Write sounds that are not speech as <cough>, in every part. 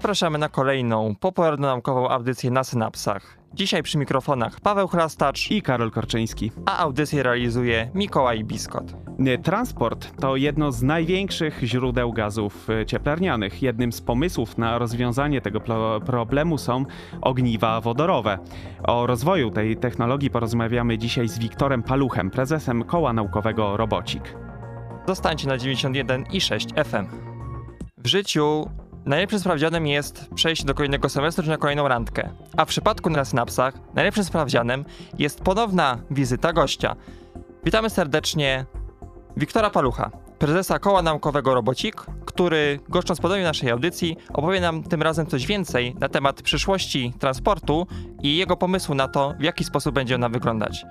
Zapraszamy na kolejną popularno-naukową audycję na Synapsach. Dzisiaj przy mikrofonach Paweł Chrastacz, i Karol Korczyński. a audycję realizuje Mikołaj Biskot. Transport to jedno z największych źródeł gazów e, cieplarnianych. Jednym z pomysłów na rozwiązanie tego problemu są ogniwa wodorowe. O rozwoju tej technologii porozmawiamy dzisiaj z Wiktorem Paluchem, prezesem Koła Naukowego Robocik. Zostańcie na 91 i 6 FM. W życiu najlepszym sprawdzianem jest przejście do kolejnego semestru czy na kolejną randkę. A w przypadku na Synapsach najlepszym sprawdzianem jest ponowna wizyta gościa. Witamy serdecznie Wiktora Palucha, prezesa Koła Naukowego Robocik, który goszcząc ponownie naszej audycji opowie nam tym razem coś więcej na temat przyszłości transportu i jego pomysłu na to, w jaki sposób będzie ona wyglądać.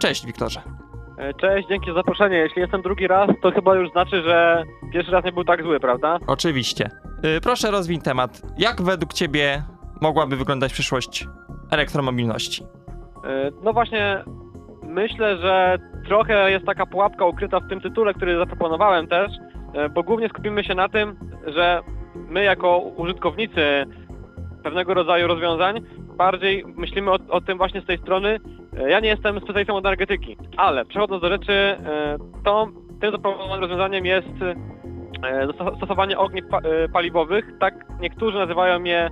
Cześć Wiktorze. E, Cześć, dzięki za zaproszenie. Jeśli jestem drugi raz, to chyba już znaczy, że pierwszy raz nie był tak zły, prawda? Oczywiście. Y, Proszę rozwiń temat. Jak według Ciebie mogłaby wyglądać przyszłość elektromobilności? E, No właśnie, myślę, że trochę jest taka pułapka ukryta w tym tytule, który zaproponowałem też, e, bo głównie skupimy się na tym, że my jako użytkownicy pewnego rodzaju rozwiązań bardziej myślimy o, o tym właśnie z tej strony. E, Ja nie jestem specjalistą od energetyki, ale przechodząc do rzeczy, e, to tym zaproponowanym rozwiązaniem jest e, stosowanie e, paliwowych. Tak niektórzy nazywają je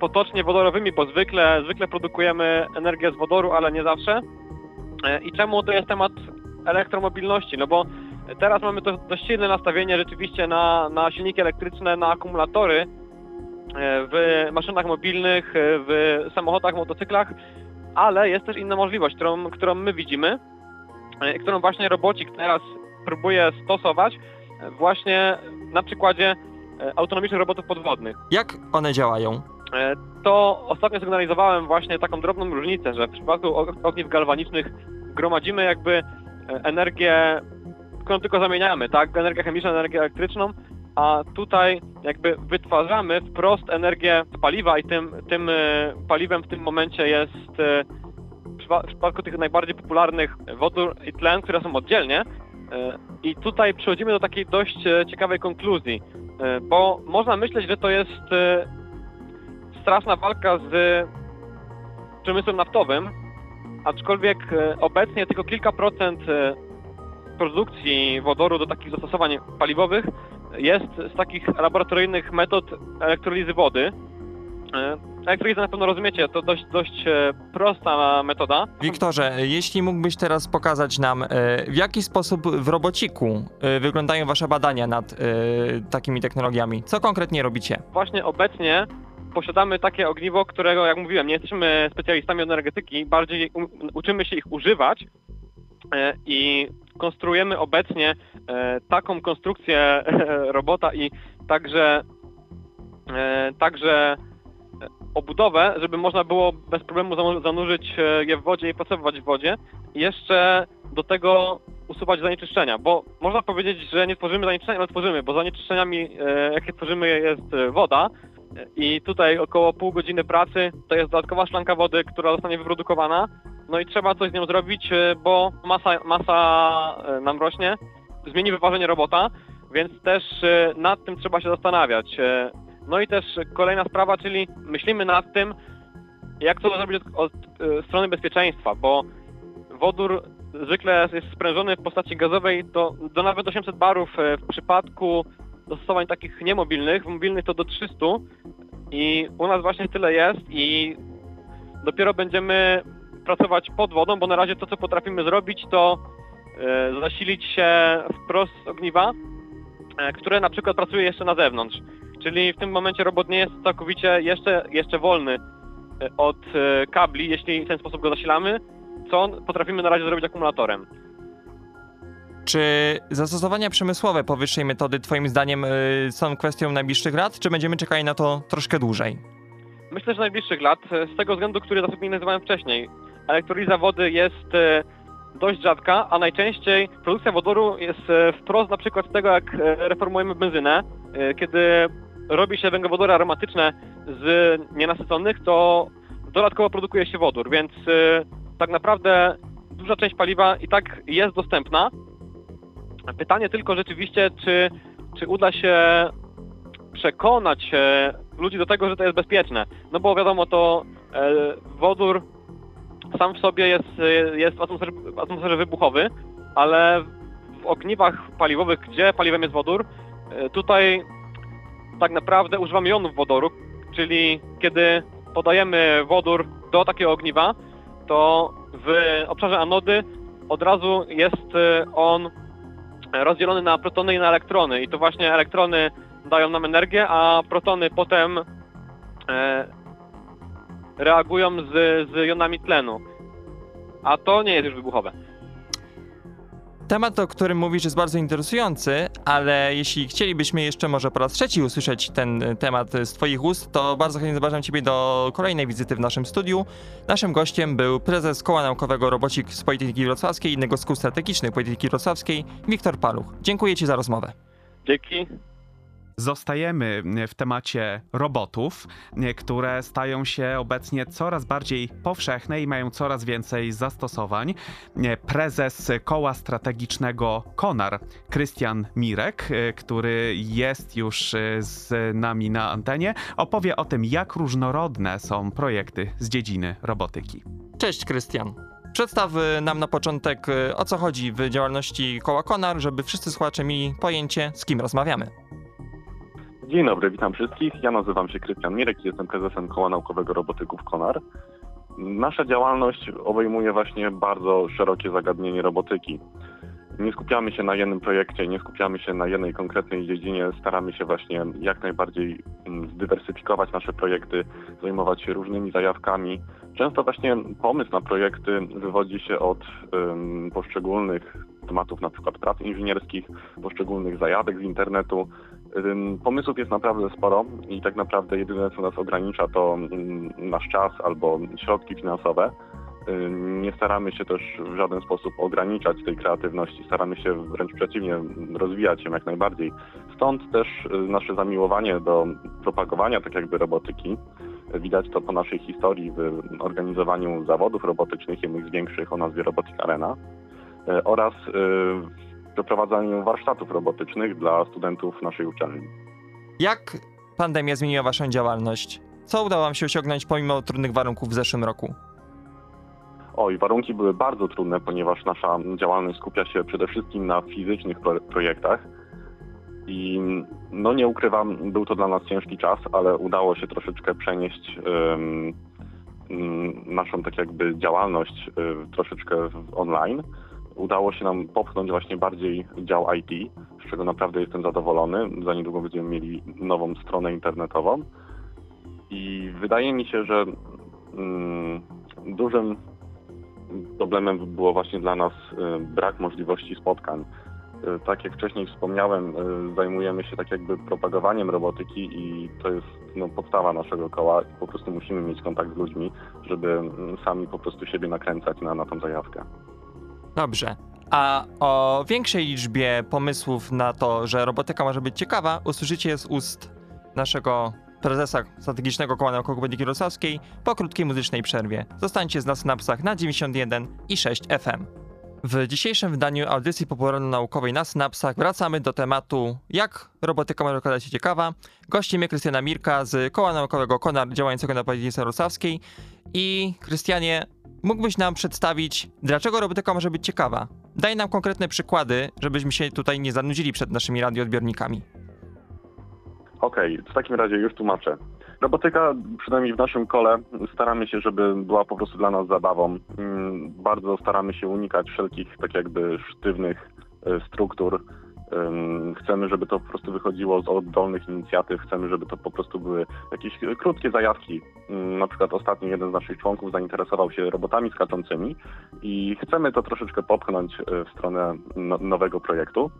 potocznie wodorowymi, bo zwykle, zwykle produkujemy energię z wodoru, ale nie zawsze. I czemu to jest temat elektromobilności? No bo teraz mamy to dość silne nastawienie rzeczywiście na, na silniki elektryczne, na akumulatory w maszynach mobilnych, e, w samochodach, motocyklach, ale jest też inna możliwość, którą, którą my widzimy, e, którą właśnie robocik teraz próbuje stosować e, właśnie na przykładzie e, autonomicznych robotów podwodnych. Jak one działają? E, to ostatnio sygnalizowałem właśnie taką drobną różnicę, że w przypadku og- ogniw galwanicznych gromadzimy jakby e, energię, którą tylko zamieniamy, tak? Energię chemiczną, energię elektryczną, a tutaj jakby wytwarzamy wprost energię z paliwa i tym, tym e, paliwem w tym momencie jest e, w przypa- w przypadku tych najbardziej popularnych wodór i tlen, które są oddzielnie. e, I tutaj przechodzimy do takiej dość ciekawej konkluzji, bo można myśleć, że to jest straszna walka z przemysłem naftowym, aczkolwiek obecnie tylko kilka procent produkcji wodoru do takich zastosowań paliwowych jest z takich laboratoryjnych metod elektrolizy wody. E, Elektrolizę na pewno rozumiecie, to dość, dość e, prosta metoda. Wiktorze, jeśli mógłbyś teraz pokazać nam, e, w jaki sposób w robociku wyglądają Wasze badania nad takimi technologiami? Co konkretnie robicie? Właśnie obecnie posiadamy takie ogniwo, którego, jak mówiłem, nie jesteśmy specjalistami od energetyki, bardziej uczymy się ich używać i konstruujemy obecnie e, taką konstrukcję robota i także, e, także e, obudowę, żeby można było bez problemu zanu- zanurzyć e, je w wodzie i pracować w wodzie. I jeszcze do tego usuwać zanieczyszczenia, bo można powiedzieć, że nie tworzymy zanieczyszczeń, ale tworzymy, bo zanieczyszczeniami, e, jakie tworzymy, jest e, woda. I tutaj około pół godziny pracy to jest dodatkowa szklanka wody, która zostanie wyprodukowana. No i trzeba coś z nią zrobić, e, bo masa, masa e, nam rośnie, zmieni wyważenie robota, więc też e, nad tym trzeba się zastanawiać. No i też kolejna sprawa, czyli myślimy nad tym, jak to zrobić od, od strony bezpieczeństwa, bo wodór zwykle jest sprężony w postaci gazowej do, do nawet 800 barów w przypadku zastosowań takich niemobilnych, mobilnych to do 300 i u nas właśnie tyle jest i dopiero będziemy pracować pod wodą, bo na razie to, co potrafimy zrobić, to e, zasilić się wprost z ogniwa, e, które na przykład pracuje jeszcze na zewnątrz. Czyli w tym momencie robot nie jest całkowicie jeszcze, jeszcze wolny e, od kabli, jeśli w ten sposób go zasilamy, co potrafimy na razie zrobić akumulatorem. Czy zastosowania przemysłowe powyższej metody Twoim zdaniem są kwestią najbliższych lat, czy będziemy czekali na to troszkę dłużej? Myślę, że najbliższych lat, z tego względu, który zasygnalizowałem wcześniej. Elektroliza wody jest e, dość rzadka, a najczęściej produkcja wodoru jest e, wprost na przykład z tego, jak e, reformujemy benzynę. Kiedy robi się węglowodory aromatyczne z nienasyconych, to dodatkowo produkuje się wodór, więc tak naprawdę duża część paliwa i tak jest dostępna. Pytanie tylko rzeczywiście, czy, czy uda się przekonać ludzi do tego, że to jest bezpieczne. No bo wiadomo, to wodór sam w sobie jest, jest w atmosferze wybuchowy, ale w ogniwach paliwowych, gdzie paliwem jest wodór, e, tutaj tak naprawdę używamy jonów wodoru, czyli kiedy podajemy wodór do takiego ogniwa, to w obszarze anody od razu jest e, on rozdzielony na protony i na elektrony. I to właśnie elektrony dają nam energię, a protony potem e, reagują z, z jonami tlenu. A to nie jest już wybuchowe. Temat, o którym mówisz, jest bardzo interesujący, ale jeśli chcielibyśmy jeszcze może po raz trzeci usłyszeć ten y, temat z Twoich ust, to bardzo chętnie zapraszam Ciebie do kolejnej wizyty w naszym studiu. Naszym gościem był prezes Koła Naukowego Robocik z Politechniki Wrocławskiej i innego z Szkół Strategicznych Politechniki Wrocławskiej, Wiktor Paluch. Dziękuję Ci za rozmowę. Dzięki. Zostajemy w temacie robotów, które stają się obecnie coraz bardziej powszechne i mają coraz więcej zastosowań. Prezes koła strategicznego Konar, Krystian Mirek, który jest już z nami na antenie, opowie o tym, jak różnorodne są projekty z dziedziny robotyki. Cześć Krystian. Przedstaw nam na początek o co chodzi w działalności koła Konar, żeby wszyscy słuchacze mieli pojęcie, z kim rozmawiamy. Dzień dobry, witam wszystkich. Ja nazywam się Krystian Mirek i jestem prezesem Koła Naukowego Robotyków Konar. Nasza działalność obejmuje właśnie bardzo szerokie zagadnienie robotyki. Nie skupiamy się na jednym projekcie, nie skupiamy się na jednej konkretnej dziedzinie, staramy się właśnie jak najbardziej mm, zdywersyfikować nasze projekty, zajmować się różnymi zajawkami. Często właśnie pomysł na projekty wywodzi się od um, poszczególnych tematów, na przykład prac inżynierskich, poszczególnych zajawek z internetu, Pomysłów jest naprawdę sporo i tak naprawdę jedyne, co nas ogranicza, to nasz czas albo środki finansowe. Nie staramy się też w żaden sposób ograniczać tej kreatywności, staramy się wręcz przeciwnie, rozwijać ją jak najbardziej. Stąd też y, nasze zamiłowanie do propagowania tak jakby robotyki. Widać to po naszej historii w organizowaniu zawodów robotycznych, jednych z większych o nazwie Robotic Arena y, oraz y, przeprowadzaniu warsztatów robotycznych dla studentów naszej uczelni. Jak pandemia zmieniła Waszą działalność? Co udało Wam się osiągnąć pomimo trudnych warunków w zeszłym roku? Oj, warunki były bardzo trudne, ponieważ nasza działalność skupia się przede wszystkim na fizycznych pro projektach. I no nie ukrywam, był to dla nas ciężki czas, ale udało się troszeczkę przenieść um, naszą tak jakby działalność um, troszeczkę w online udało się nam popchnąć właśnie bardziej dział IT, z czego naprawdę jestem zadowolony. Za niedługo będziemy mieli nową stronę internetową. I wydaje mi się, że mm, dużym problemem było właśnie dla nas y, brak możliwości spotkań. Y, tak jak wcześniej wspomniałem, y, zajmujemy się tak jakby propagowaniem robotyki i to jest no, podstawa naszego koła. Po prostu musimy mieć kontakt z ludźmi, żeby mm, sami po prostu siebie nakręcać na, na tą zajawkę. Dobrze. A o większej liczbie pomysłów na to, że robotyka może być ciekawa, usłyszycie z ust naszego prezesa strategicznego koła naukowego Wrocławskiej po krótkiej muzycznej przerwie. Zostańcie z nas na psach na 91 i 6 FM. W dzisiejszym wydaniu audycji popularno-naukowej na Synapsach wracamy do tematu jak robotyka może okazać się ciekawa. Gościmy Krystiana Mirka z Koła Naukowego Konar działającego na Politechnice Wrocławskiej. I Krystianie, mógłbyś nam przedstawić, dlaczego robotyka może być ciekawa? Daj nam konkretne przykłady, żebyśmy się tutaj nie zanudzili przed naszymi radioodbiornikami. Okej, okay, w takim razie już tłumaczę. Robotyka, przynajmniej w naszym kole, staramy się, żeby była po prostu dla nas zabawą. Mm, bardzo staramy się unikać wszelkich tak jakby sztywnych e, struktur, Chcemy, żeby to po prostu wychodziło z oddolnych inicjatyw, chcemy, żeby to po prostu były jakieś krótkie zajawki. Na przykład ostatnio jeden z naszych członków zainteresował się robotami skaczącymi i chcemy to troszeczkę popchnąć e, w stronę no, nowego projektu.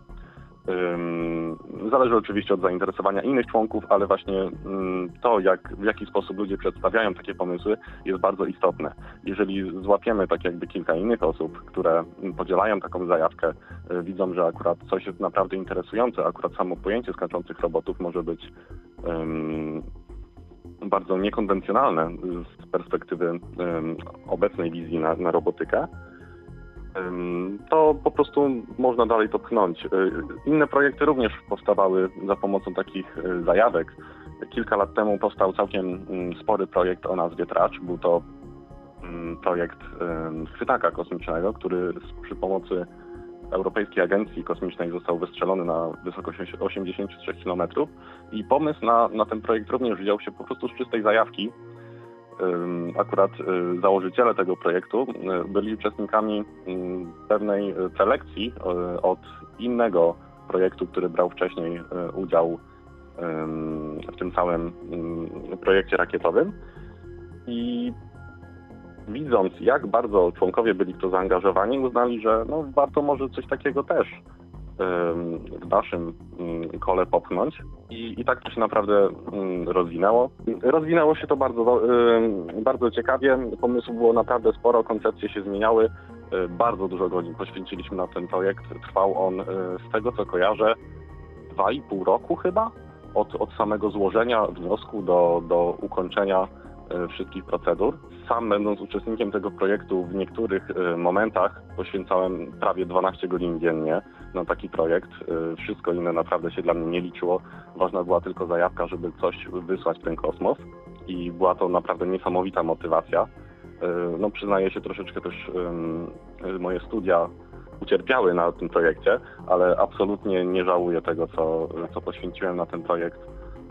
Zależy oczywiście od zainteresowania innych członków, ale właśnie to, jak, w jaki sposób ludzie przedstawiają takie pomysły, jest bardzo istotne. Jeżeli złapiemy tak jakby kilka innych osób, które podzielają taką zajawkę, y, widzą, że akurat coś jest naprawdę interesujące, akurat samo pojęcie skaczących robotów może być um, bardzo niekonwencjonalne z perspektywy um, obecnej wizji na, na robotykę, to po prostu można dalej to pchnąć. Y, inne projekty również powstawały za pomocą takich y, zajawek. kilka lat temu powstał całkiem mm, spory projekt o nazwie Tracz. Był to mm, projekt chwytaka kosmicznego, który przy pomocy Europejskiej Agencji Kosmicznej został wystrzelony na wysokość 83 km. I pomysł na, na ten projekt również wziął się po prostu z czystej zajawki. Akurat y, założyciele tego projektu y, byli uczestnikami pewnej selekcji y, od innego projektu, który brał wcześniej udział w tym całym ym, projekcie rakietowym. I widząc, jak bardzo członkowie byli w to zaangażowani, uznali, że no, warto może coś takiego też w naszym ym, kole popchnąć. I, I tak to się naprawdę ym, rozwinęło. Rozwinęło się to bardzo, bardzo ciekawie. Pomysłów było naprawdę sporo, koncepcje się zmieniały. Y, Bardzo dużo godzin poświęciliśmy na ten projekt. Trwał on, y, z tego co kojarzę, dwa i pół roku chyba od, od samego złożenia wniosku do, do ukończenia e, wszystkich procedur. Sam będąc uczestnikiem tego projektu w niektórych e, momentach poświęcałem prawie 12 godzin dziennie na taki projekt. E, Wszystko inne naprawdę się dla mnie nie liczyło. Ważna była tylko zajawka, żeby coś wysłać w ten kosmos i była to naprawdę niesamowita motywacja. E, No przyznaję się troszeczkę też moje studia ucierpiały na tym projekcie, ale absolutnie nie żałuję tego, co, co poświęciłem na ten projekt.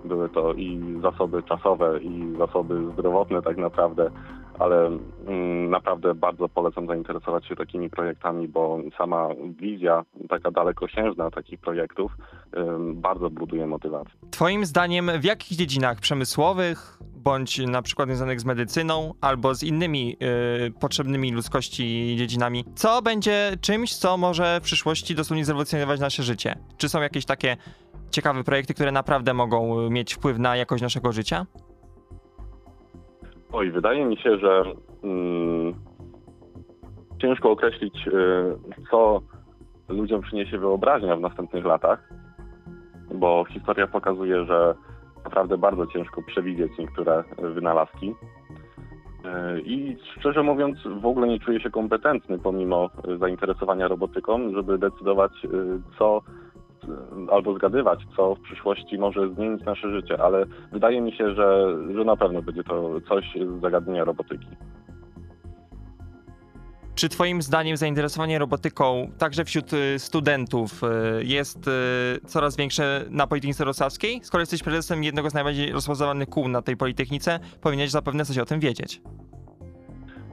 Były to i zasoby czasowe, i zasoby zdrowotne tak naprawdę, ale mm, naprawdę bardzo polecam zainteresować się takimi projektami, bo sama wizja taka dalekosiężna takich projektów bardzo buduje motywację. Twoim zdaniem w jakich dziedzinach przemysłowych, bądź na przykład związanych z medycyną, albo z innymi y, potrzebnymi ludzkości dziedzinami, co będzie czymś, co może w przyszłości dosłownie zrewolucjonizować nasze życie? Czy są jakieś takie ciekawe projekty, które naprawdę mogą y, mieć wpływ na jakość naszego życia? Oj, wydaje mi się, że mm, ciężko określić, y, co ludziom przyniesie wyobraźnia w następnych latach, bo historia pokazuje, że naprawdę bardzo ciężko przewidzieć niektóre wynalazki. Y, I szczerze mówiąc, w ogóle nie czuję się kompetentny, pomimo zainteresowania robotyką, żeby decydować, y, co albo zgadywać, co w przyszłości może zmienić nasze życie, ale wydaje mi się, że, że na pewno będzie to coś z zagadnienia robotyki. Czy Twoim zdaniem zainteresowanie robotyką także wśród y, studentów y, jest y, coraz większe na Politechnice Wrocławskiej? Skoro jesteś prezesem jednego z najbardziej rozpoznawanych kół na tej Politechnice, powinieneś zapewne coś o tym wiedzieć.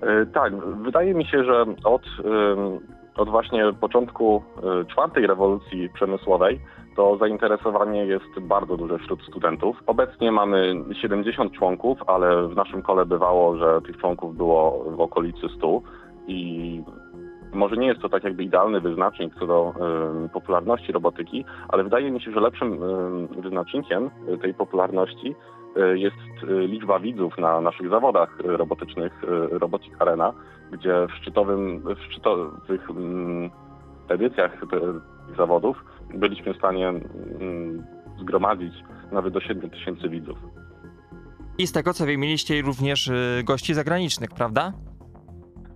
E, Tak, wydaje mi się, że od, od właśnie początku y, czwartej rewolucji przemysłowej to zainteresowanie jest bardzo duże wśród studentów. Obecnie mamy 70 członków, ale w naszym kole bywało, że tych członków było w okolicy 100 i może nie jest to tak jakby idealny wyznacznik co do ym, popularności robotyki, ale wydaje mi się, że lepszym ym, wyznacznikiem y, tej popularności y, jest y, liczba widzów na naszych zawodach y, robotycznych y, Robotic Arena, gdzie w szczytowym, w szczytowych mm, edycjach tych zawodów byliśmy w stanie mm, zgromadzić nawet do 7 tysięcy widzów. I z tego co wiem, mieliście również y, gości zagranicznych, prawda?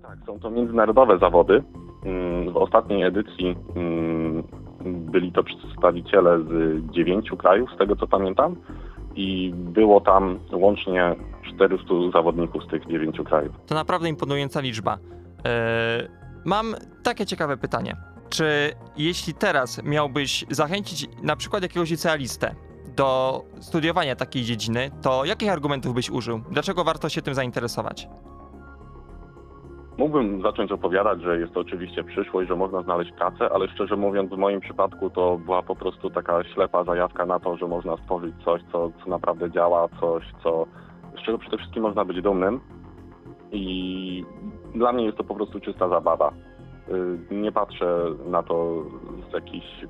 Tak, są to międzynarodowe zawody. Mm, W ostatniej edycji byli to przedstawiciele z dziewięciu krajów, z tego co pamiętam, i było tam łącznie 400 zawodników z tych dziewięciu krajów. To naprawdę imponująca liczba. E, mam takie ciekawe pytanie. Czy jeśli teraz miałbyś zachęcić na przykład jakiegoś licealistę do studiowania takiej dziedziny, to jakich argumentów byś użył? Dlaczego warto się tym zainteresować? Mógłbym zacząć opowiadać, że jest to oczywiście przyszłość, że można znaleźć pracę, ale szczerze mówiąc w moim przypadku to była po prostu taka ślepa zajawka na to, że można stworzyć coś, co, co naprawdę działa, coś, co, z czego przede wszystkim można być dumnym. I dla mnie jest to po prostu czysta zabawa. Y, Nie patrzę na to z jakichś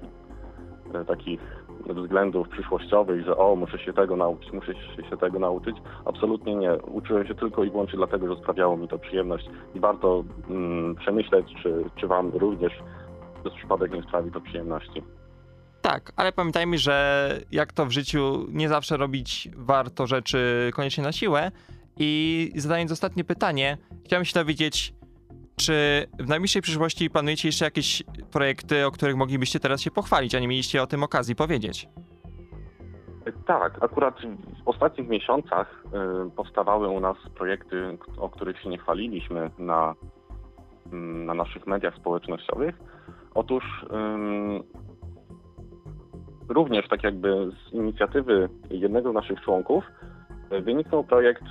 y, takich względów przyszłościowych, że o, muszę się tego nauczyć, muszę się tego nauczyć. Absolutnie nie. Uczyłem się tylko i wyłącznie dlatego, że sprawiało mi to przyjemność i warto mm, przemyśleć, czy, czy Wam również przez przypadek nie sprawi to przyjemności. Tak, ale pamiętajmy, że jak to w życiu nie zawsze robić warto rzeczy koniecznie na siłę. I zadając ostatnie pytanie, chciałem się dowiedzieć, czy w najbliższej przyszłości planujecie jeszcze jakieś projekty, o których moglibyście teraz się pochwalić, a nie mieliście o tym okazji powiedzieć? Tak, akurat w ostatnich miesiącach y, powstawały u nas projekty, o których się nie chwaliliśmy na, mm, na naszych mediach społecznościowych. Otóż również tak jakby z inicjatywy jednego z naszych członków y, wyniknął projekt y,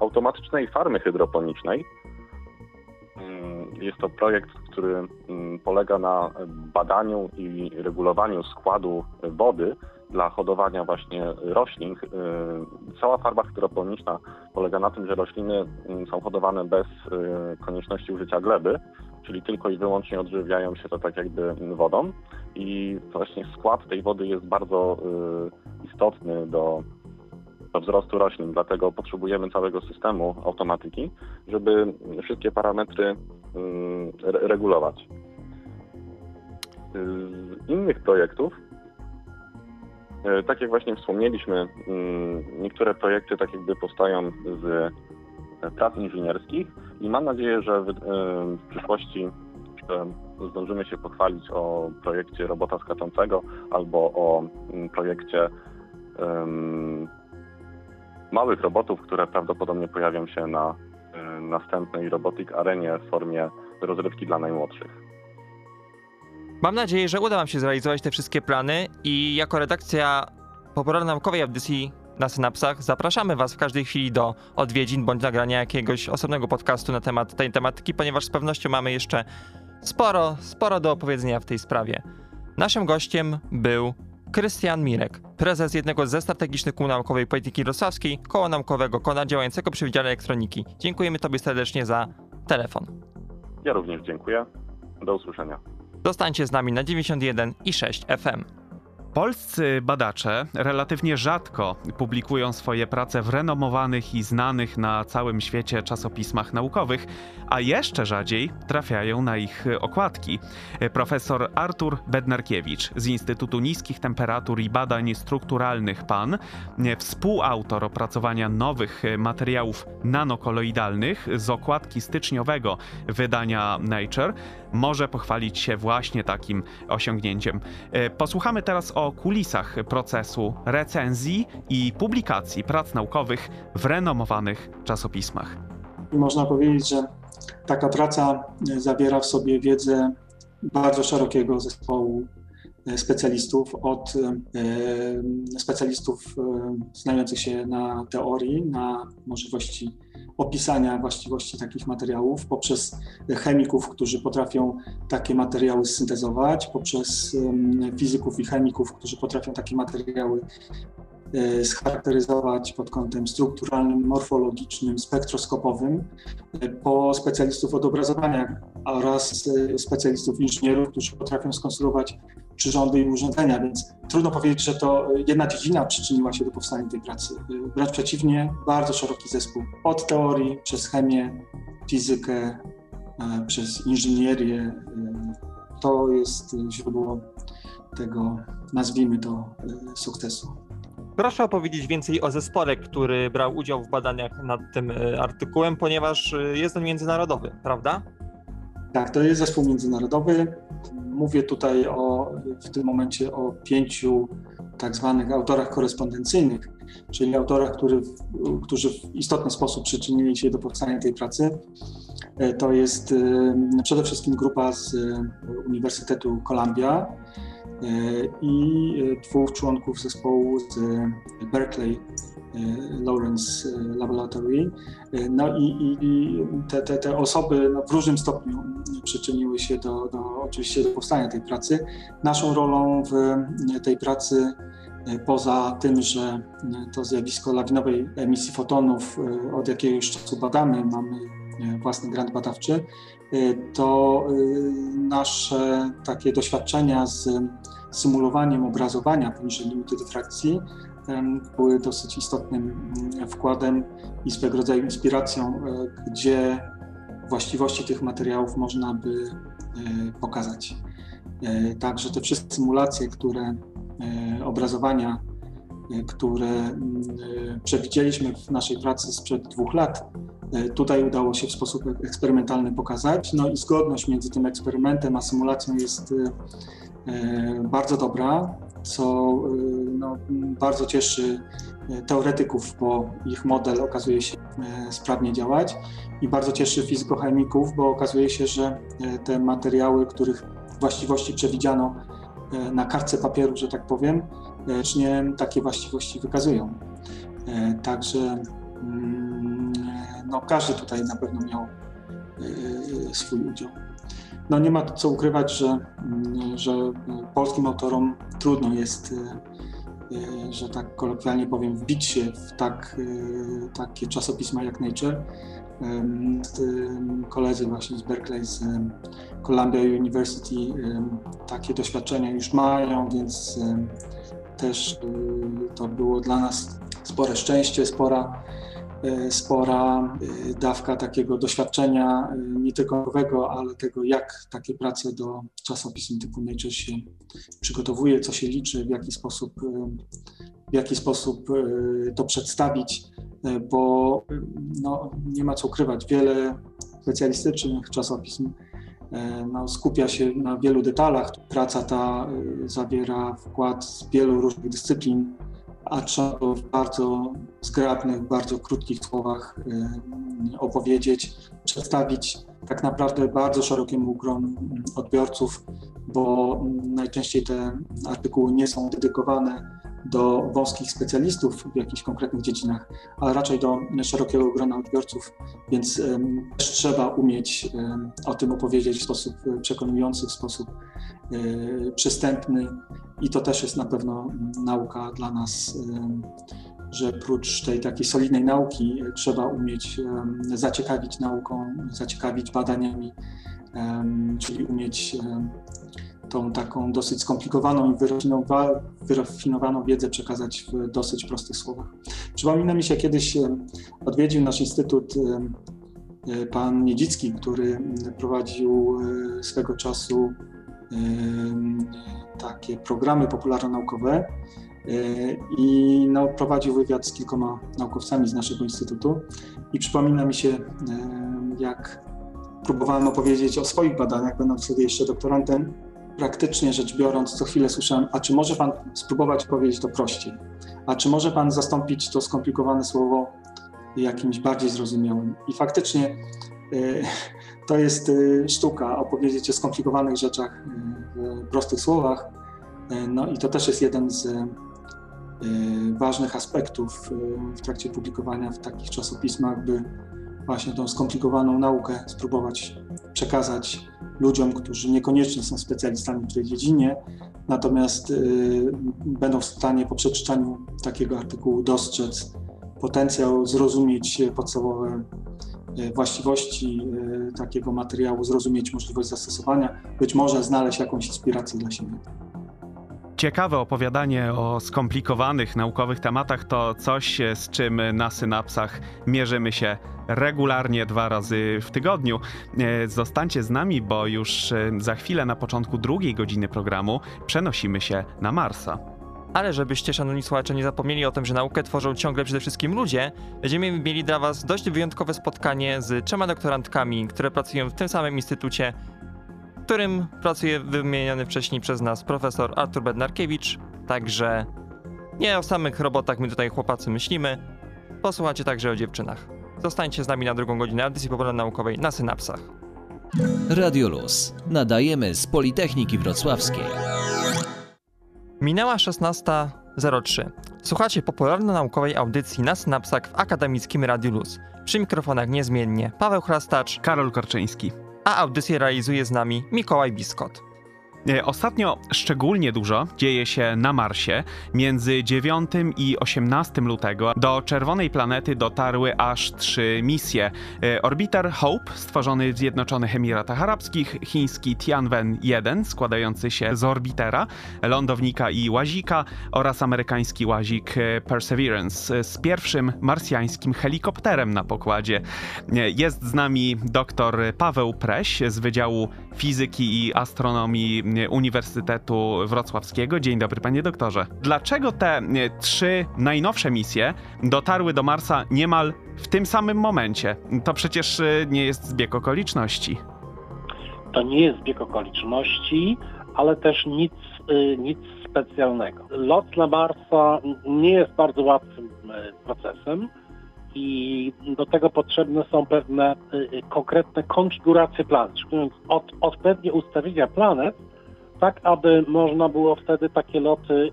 automatycznej farmy hydroponicznej. Ym, Jest to projekt, który ym, polega na badaniu i regulowaniu składu wody dla hodowania właśnie roślin. Y, Cała farma hydroponiczna polega na tym, że rośliny y, są hodowane bez y, konieczności użycia gleby, czyli tylko i wyłącznie odżywiają się to tak jakby wodą i właśnie skład tej wody jest bardzo y, istotny do wzrostu roślin, dlatego potrzebujemy całego systemu automatyki, żeby wszystkie parametry re- regulować. Z innych projektów E, Tak jak właśnie wspomnieliśmy, mm, niektóre projekty tak jakby powstają z e, prac inżynierskich i mam nadzieję, że w, e, przyszłości zdążymy się pochwalić o projekcie robota skaczącego albo o mm, projekcie małych robotów, które prawdopodobnie pojawią się na e, następnej Robotic Arenie w formie rozrywki dla najmłodszych. Mam nadzieję, że uda Wam się zrealizować te wszystkie plany i jako redakcja popularno-naukowej audycji na Synapsach zapraszamy Was w każdej chwili do odwiedzin bądź nagrania jakiegoś osobnego podcastu na temat tej tematyki, ponieważ z pewnością mamy jeszcze sporo, sporo do opowiedzenia w tej sprawie. Naszym gościem był Krystian Mirek, prezes jednego ze strategicznych kół naukowej polityki wrocławskiej, koła naukowego KONA działającego przy Wydziale Elektroniki. Dziękujemy Tobie serdecznie za telefon. Ja również dziękuję. Do usłyszenia. Zostańcie z nami na 91 i 6 FM. Polscy badacze relatywnie rzadko publikują swoje prace w renomowanych i znanych na całym świecie czasopismach naukowych, a jeszcze rzadziej trafiają na ich okładki. Profesor Artur Bednarkiewicz z Instytutu Niskich Temperatur i Badań Strukturalnych PAN, współautor opracowania nowych materiałów nanokoloidalnych z okładki styczniowego wydania Nature, może pochwalić się właśnie takim osiągnięciem. Posłuchamy teraz o kulisach procesu recenzji i publikacji prac naukowych w renomowanych czasopismach. Można powiedzieć, że taka praca zawiera w sobie wiedzę bardzo szerokiego zespołu specjalistów, od e, specjalistów e, znających się na teorii, na możliwości opisania właściwości takich materiałów, poprzez chemików, którzy potrafią takie materiały syntezować, poprzez fizyków i chemików, którzy potrafią takie materiały e, scharakteryzować pod kątem strukturalnym, morfologicznym, spektroskopowym, e, po specjalistów od obrazowania oraz e, specjalistów inżynierów, którzy potrafią skonstruować przyrządy i urządzenia, więc trudno powiedzieć, że to jedna dziedzina przyczyniła się do powstania tej pracy. Wręcz przeciwnie, bardzo szeroki zespół. Od teorii, przez chemię, fizykę, e, przez inżynierię. e, To jest źródło tego, nazwijmy to, e, sukcesu. Proszę opowiedzieć więcej o zespole, który brał udział w badaniach nad tym artykułem, ponieważ jest on międzynarodowy, prawda? Tak, to jest zespół międzynarodowy. Mówię tutaj o, w tym momencie o pięciu tak zwanych autorach korespondencyjnych, czyli autorach, który, którzy w istotny sposób przyczynili się do powstania tej pracy. E, To jest e, przede wszystkim grupa z e, Uniwersytetu Columbia i dwóch członków zespołu z Berkeley Lawrence e, Laboratory. E, No i, i, i te, te, te osoby no, w różnym stopniu przyczyniły się do, do, oczywiście do powstania tej pracy. Naszą rolą w tej pracy, poza tym, że to zjawisko lawinowej emisji fotonów od jakiegoś czasu badamy, mamy własny grant badawczy, to nasze takie doświadczenia z symulowaniem obrazowania poniżej limitu dyfrakcji były dosyć istotnym mm, wkładem i swego rodzaju inspiracją, e, gdzie właściwości tych materiałów można by e, pokazać. E, Także te wszystkie symulacje, które obrazowania, które mm, przewidzieliśmy w naszej pracy sprzed dwóch lat, tutaj udało się w sposób eksperymentalny pokazać. No i zgodność między tym eksperymentem a symulacją jest bardzo dobra, co no, bardzo cieszy teoretyków, bo ich model okazuje się sprawnie działać i bardzo cieszy fizykochemików, bo okazuje się, że te materiały, których właściwości przewidziano na kartce papieru, że tak powiem, nie takie właściwości wykazują. Także mm, no, każdy tutaj na pewno miał swój udział. No nie ma co ukrywać, że, mm, że polskim autorom trudno jest, że tak kolokwialnie powiem, wbić się w tak, takie czasopisma jak Nature. Koledzy właśnie z Berkeley, z Columbia University takie doświadczenia już mają, więc też y, to było dla nas spore szczęście, spora, y, spora y, dawka takiego doświadczenia, nie tylko ale tego, jak takie prace do czasopism typu Nature się przygotowuje, co się liczy, w jaki sposób, w jaki sposób to przedstawić, bo no, nie ma co ukrywać, wiele specjalistycznych czasopism E, no, skupia się na wielu detalach. Praca ta e, zawiera wkład z wielu różnych dyscyplin, a trzeba w bardzo zgrabnych, bardzo krótkich słowach e, opowiedzieć, przedstawić tak naprawdę bardzo szerokiemu gronu odbiorców, bo najczęściej te artykuły nie są dedykowane do wąskich specjalistów w jakichś konkretnych dziedzinach, ale raczej do szerokiego grona odbiorców, więc też trzeba umieć o tym opowiedzieć w sposób e, przekonujący, w sposób e, przystępny i to też jest na pewno nauka dla nas, że prócz tej takiej solidnej nauki e, trzeba umieć zaciekawić nauką, zaciekawić badaniami, czyli umieć tą taką dosyć skomplikowaną i wyrafinowaną wiedzę przekazać w dosyć prostych słowach. Przypomina mi się, kiedyś e, odwiedził nasz instytut e, e, pan Niedzicki, który prowadził swego czasu takie programy popularno-naukowe i no, prowadził wywiad z kilkoma naukowcami z naszego instytutu i przypomina mi się, jak próbowałem opowiedzieć o swoich badaniach, będąc wtedy jeszcze doktorantem, praktycznie rzecz biorąc, co chwilę słyszałem, a czy może Pan spróbować powiedzieć to prościej? A czy może Pan zastąpić to skomplikowane słowo jakimś bardziej zrozumiałym? I faktycznie y, to jest y, sztuka opowiedzieć o skomplikowanych rzeczach y, w prostych słowach. No i to też jest jeden z ważnych aspektów w trakcie publikowania w takich czasopismach, by właśnie tą skomplikowaną naukę spróbować przekazać ludziom, którzy niekoniecznie są specjalistami w tej dziedzinie, natomiast y, będą w stanie po przeczytaniu takiego artykułu dostrzec potencjał, zrozumieć podstawowe y, właściwości y, takiego materiału, zrozumieć możliwość zastosowania, być może znaleźć jakąś inspirację dla siebie. Ciekawe opowiadanie o skomplikowanych naukowych tematach to coś, z czym na synapsach mierzymy się regularnie dwa razy w tygodniu. E, zostańcie z nami, bo już e, za chwilę na początku drugiej godziny programu przenosimy się na Marsa. Ale żebyście, szanowni słuchacze, nie zapomnieli o tym, że naukę tworzą ciągle przede wszystkim ludzie, będziemy mieli dla Was dość wyjątkowe spotkanie z trzema doktorantkami, które pracują w tym samym instytucie, którym pracuje wymieniony wcześniej przez nas profesor Artur Bednarkiewicz. Także nie o samych robotach my tutaj chłopacy myślimy, posłuchajcie także o dziewczynach. Zostańcie z nami na drugą godzinę audycji popularno-naukowej na Synapsach. Radio Luz. Nadajemy z Politechniki Wrocławskiej. Minęła 16.03. Słuchacie popularno-naukowej audycji na Synapsach w akademickim Radiu Luz. Przy mikrofonach niezmiennie Paweł Chrastacz, Karol Korczyński. A audycję realizuje z nami Mikołaj Biskot. E, ostatnio szczególnie dużo dzieje się na Marsie. Między 9 i 18 lutego do czerwonej planety dotarły aż trzy misje. E, orbiter Hope, stworzony w Zjednoczonych Emiratach Arabskich, chiński Tianwen-1, składający się z orbitera, lądownika i łazika oraz amerykański łazik e, Perseverance z pierwszym marsjańskim helikopterem na pokładzie. Jest z nami dr Paweł Preś z Wydziału Fizyki i Astronomii Uniwersytetu Wrocławskiego. Dzień dobry, panie doktorze. Dlaczego te trzy najnowsze misje dotarły do Marsa niemal w tym samym momencie? To przecież e, nie jest zbieg okoliczności. To nie jest zbieg okoliczności, ale też nic, y, nic specjalnego. Lot na Marsa nie jest bardzo łatwym y, procesem i do tego potrzebne są pewne y, konkretne konfiguracje planet, czyli od, odpowiednie ustawienia planet, tak aby można było wtedy takie loty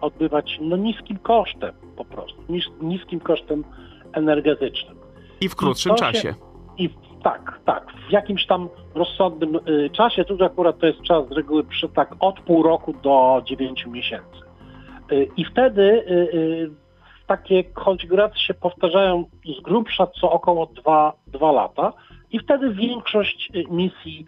odbywać no, niskim kosztem po prostu, nis, niskim kosztem energetycznym. I w krótszym I się- czasie. I tak, tak, w jakimś tam rozsądnym y, czasie, tu akurat to jest czas z reguły przy tak od pół roku do 9 miesięcy. Y, I wtedy y, takie konfiguracje się powtarzają z grubsza co około 2, 2 lata i wtedy większość misji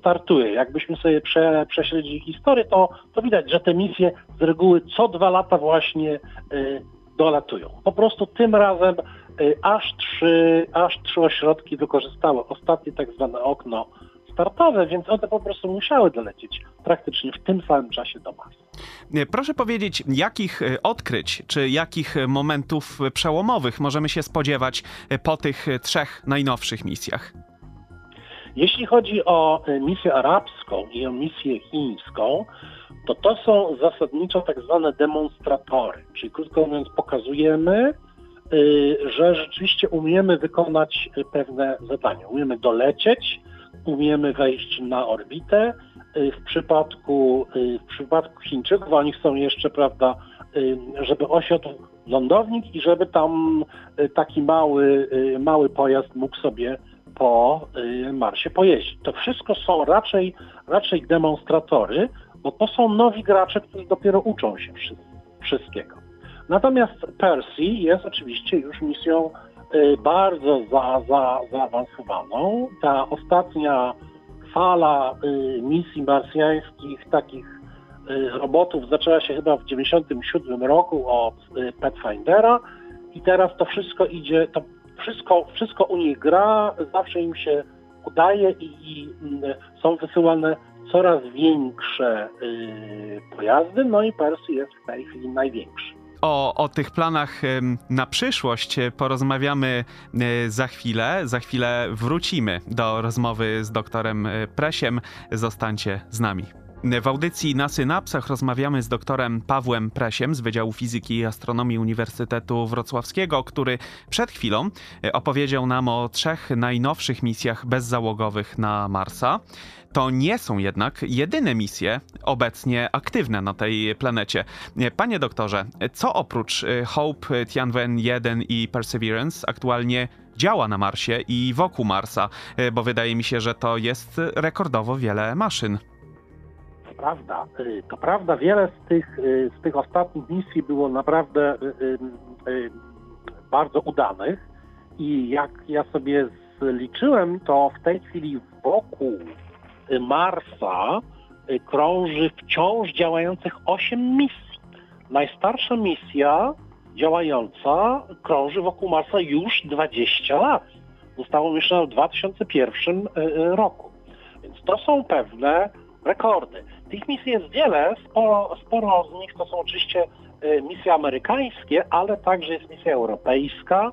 startuje. Jakbyśmy sobie prze, prześledzili historię, to, to widać, że te misje z reguły co dwa lata właśnie y, dolatują. Po prostu tym razem y, aż trzy, aż trzy ośrodki wykorzystały ostatnie tak zwane okno startowe, więc one po prostu musiały dolecieć praktycznie w tym samym czasie do Marsa. Proszę powiedzieć, jakich e, odkryć, czy jakich e, momentów e, przełomowych możemy się spodziewać po tych trzech najnowszych misjach? Jeśli chodzi o y, misję arabską i o misję chińską, to to są zasadniczo tak zwane demonstratory, czyli krótko mówiąc pokazujemy, y, że rzeczywiście umiemy wykonać y, pewne zadania. Umiemy dolecieć, umiemy wejść na orbitę. W przypadku, w przypadku Chińczyków oni chcą jeszcze, prawda, żeby osiadł lądownik i żeby tam taki mały, mały pojazd mógł sobie po y, Marsie pojeździć. To wszystko są raczej, raczej demonstratory, bo to są nowi gracze, którzy dopiero uczą się wszy- wszystkiego. Natomiast Percy jest oczywiście już misją y, bardzo za, za, zaawansowaną. Ta ostatnia fala y, misji marsjańskich, takich robotów zaczęła się chyba w 1997 roku od Pathfindera i teraz to wszystko idzie, to wszystko, wszystko u nich gra, zawsze im się udaje i, i mm, są wysyłane coraz większe y, pojazdy, no i Persy jest w tej chwili największy. O, o tych planach na przyszłość e, porozmawiamy e, za chwilę. Za chwilę wrócimy do rozmowy z doktorem e, Presiem. Zostańcie z nami. W audycji na Synapsach rozmawiamy z doktorem Pawłem Presiem z Wydziału Fizyki i Astronomii Uniwersytetu Wrocławskiego, który przed chwilą e, opowiedział nam o trzech najnowszych misjach bezzałogowych na Marsa. To nie są jednak jedyne misje obecnie aktywne na tej planecie. Panie doktorze, co oprócz e, Hope, Tianwen 1 i Perseverance aktualnie działa na Marsie i wokół Marsa? E, Bo wydaje mi się, że to jest rekordowo wiele maszyn. Prawda, y, to prawda, wiele z tych, y, z tych ostatnich misji było naprawdę y, bardzo udanych i jak ja sobie zliczyłem, to w tej chwili wokół Marsa krąży wciąż działających 8 misji. Najstarsza misja działająca krąży wokół Marsa już 20 lat. Została umieszczona w 2001 y, y, roku. Więc to są pewne rekordy. Tych misji jest wiele, sporo, sporo z nich to są oczywiście y, misje amerykańskie, ale także jest misja europejska.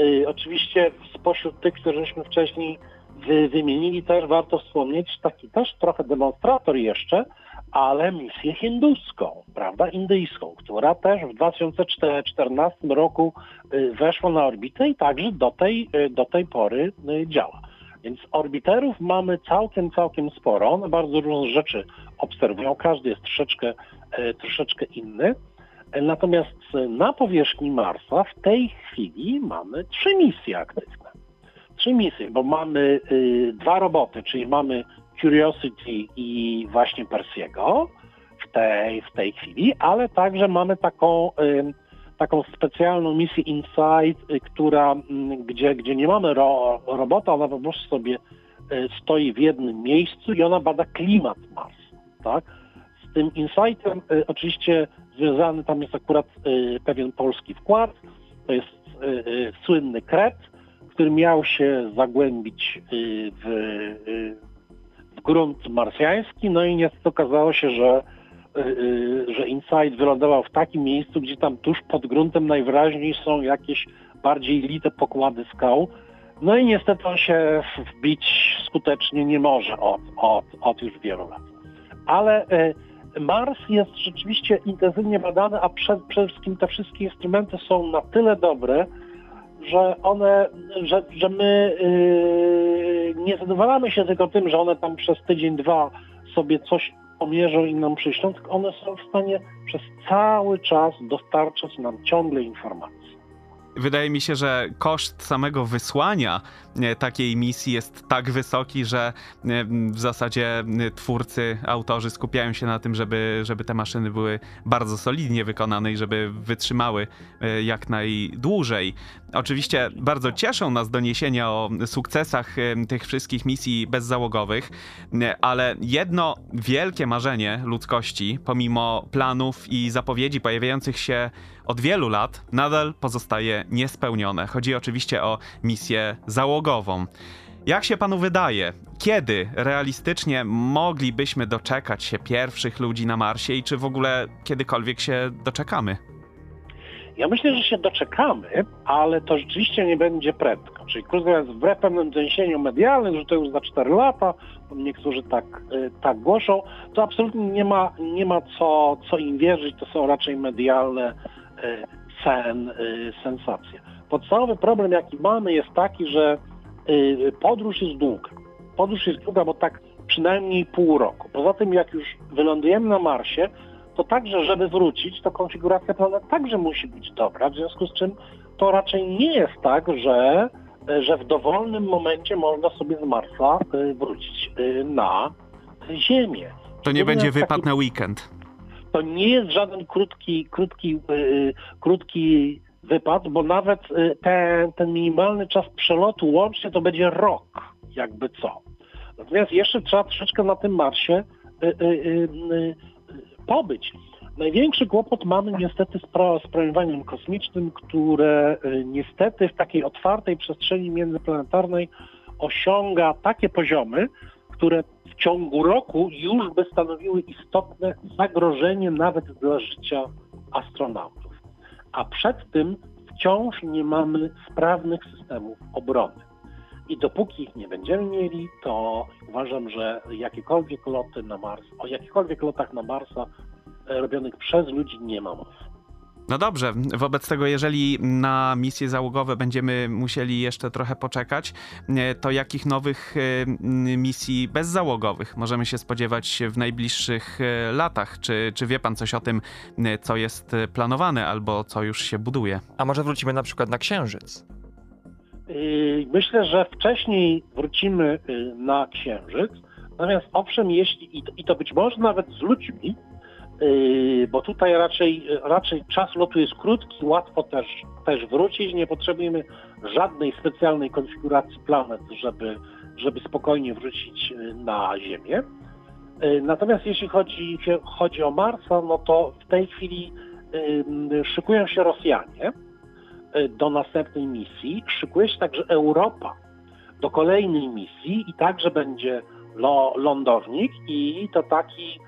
Y, Oczywiście spośród tych, któreśmy wcześniej wy, wymienili, też warto wspomnieć taki też trochę demonstrator jeszcze, ale misję hinduską, prawda, indyjską, która też w 2014 roku y, weszła na orbitę i także do tej, do tej pory działa. Więc orbiterów mamy całkiem, całkiem sporo. One bardzo różne rzeczy obserwują. Każdy jest troszeczkę, e, troszeczkę inny. E, Natomiast e, na powierzchni Marsa w tej chwili mamy trzy misje aktywne. Trzy misje, bo mamy y, dwa roboty, czyli mamy Curiosity i właśnie Persiego w tej, w tej chwili, ale także mamy taką, taką specjalną misję Insight, y, która, mm, gdzie, gdzie nie mamy ro, robota, ona po prostu sobie y, stoi w jednym miejscu i ona bada klimat Marsa. Tak? Z tym Insightem y, oczywiście związany tam jest akurat pewien polski wkład. To jest słynny kret, który miał się zagłębić w, w grunt marsjański, no i niestety okazało się, że że Insight wylądował w takim miejscu, gdzie tam tuż pod gruntem najwyraźniej są jakieś bardziej lite pokłady skał. No i niestety on się wbić skutecznie nie może od, od, od już wielu lat. ale e, Mars jest rzeczywiście intensywnie badany, a przed, przede wszystkim te wszystkie instrumenty są na tyle dobre, że one, że, że my yy, nie zadowalamy się tylko tym, że one tam przez tydzień, dwa sobie coś pomierzą i nam przyślą, tylko one są w stanie przez cały czas dostarczać nam ciągle informacji. Wydaje mi się, że koszt samego wysłania e, takiej misji jest tak wysoki, że e, w zasadzie e, twórcy, autorzy skupiają się na tym, żeby, żeby te maszyny były bardzo solidnie wykonane i żeby wytrzymały jak najdłużej. Oczywiście bardzo cieszą nas doniesienia o sukcesach tych wszystkich misji bezzałogowych, ale jedno wielkie marzenie ludzkości, pomimo planów i zapowiedzi pojawiających się od wielu lat, nadal pozostaje niespełnione. Chodzi oczywiście o misję załogową. Jak się panu wydaje, kiedy realistycznie moglibyśmy doczekać się pierwszych ludzi na Marsie i czy w ogóle kiedykolwiek się doczekamy? Ja myślę, że się doczekamy, ale to rzeczywiście nie będzie prędko. Czyli krótko mówiąc, wbrew pewnym doniesieniom medialnym, że to już za 4 lata, niektórzy tak, y, tak głoszą, to absolutnie nie ma, nie ma co, co im wierzyć, to są raczej medialne y, sen, y, sensacje. Podstawowy problem, jaki mamy, jest taki, że podróż jest długa. Podróż jest długa, bo tak przynajmniej pół roku. Poza tym, jak już wylądujemy na Marsie, to także, żeby wrócić, to konfiguracja planet także musi być dobra, w związku z czym to raczej nie jest tak, że, że w dowolnym momencie można sobie z Marsa y, wrócić y, na Ziemię. To nie będzie wypad taki, na weekend. To nie jest żaden krótki, krótki, yy, krótki wypad, bo nawet ten, ten minimalny czas przelotu łącznie to będzie rok, jakby co. Natomiast jeszcze trzeba troszeczkę na tym Marsie pobyć. Największy kłopot mamy niestety z, z promieniowaniem kosmicznym, które niestety w takiej otwartej przestrzeni międzyplanetarnej osiąga takie poziomy, które w ciągu roku już by stanowiły istotne zagrożenie nawet dla życia astronautów. A przed tym wciąż nie mamy sprawnych systemów obrony. I dopóki ich nie będziemy mieli, to uważam, że jakiekolwiek loty na Mars, o jakichkolwiek lotach na Marsa e, robionych przez ludzi nie ma mowy. No dobrze, wobec tego, jeżeli na misje załogowe będziemy musieli jeszcze trochę poczekać, e, to jakich nowych e, misji bezzałogowych możemy się spodziewać w najbliższych latach? Czy, czy wie pan coś o tym, co jest planowane albo co już się buduje? A może wrócimy na przykład na Księżyc? Myślę, że wcześniej wrócimy yy, na Księżyc, natomiast owszem, jeśli i to być może nawet z ludźmi, bo tutaj raczej, raczej czas lotu jest krótki, łatwo też, też wrócić, nie potrzebujemy żadnej specjalnej konfiguracji planet, żeby, żeby spokojnie wrócić na Ziemię. Natomiast jeśli chodzi, chodzi o Marsa, no to w tej chwili szykują się Rosjanie do następnej misji. Szykuje się także Europa do kolejnej misji i także będzie lądownik i to taki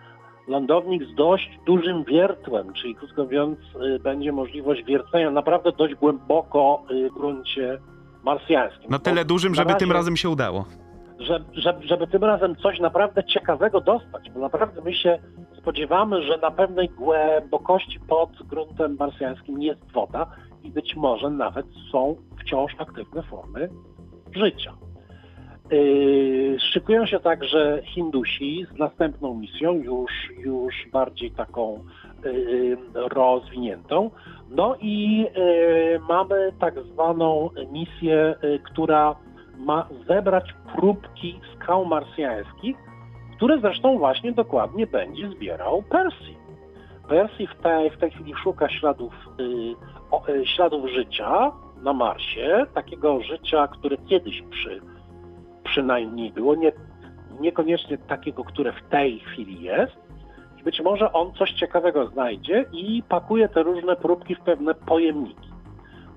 lądownik z dość dużym wiertłem, czyli krótko mówiąc e, będzie możliwość wiercenia naprawdę dość głęboko e, w gruncie marsjańskim. Na tyle dużym, żeby razie, tym razem się udało. Żeby, żeby, żeby tym razem coś naprawdę ciekawego dostać, bo naprawdę my się spodziewamy, że na pewnej głębokości pod gruntem marsjańskim jest woda i być może nawet są wciąż aktywne formy życia. Yy, szykują się także Hindusi z następną misją, już, już bardziej taką yy, rozwiniętą. No i yy, mamy tak zwaną misję, która ma zebrać próbki skał marsjańskich, które zresztą właśnie dokładnie będzie zbierał Persji. Persji w tej, w tej chwili szuka śladów śladów życia na Marsie, takiego życia, które kiedyś przy, przynajmniej było, nie, niekoniecznie takiego, które w tej chwili jest. I być może on coś ciekawego znajdzie i pakuje te różne próbki w pewne pojemniki.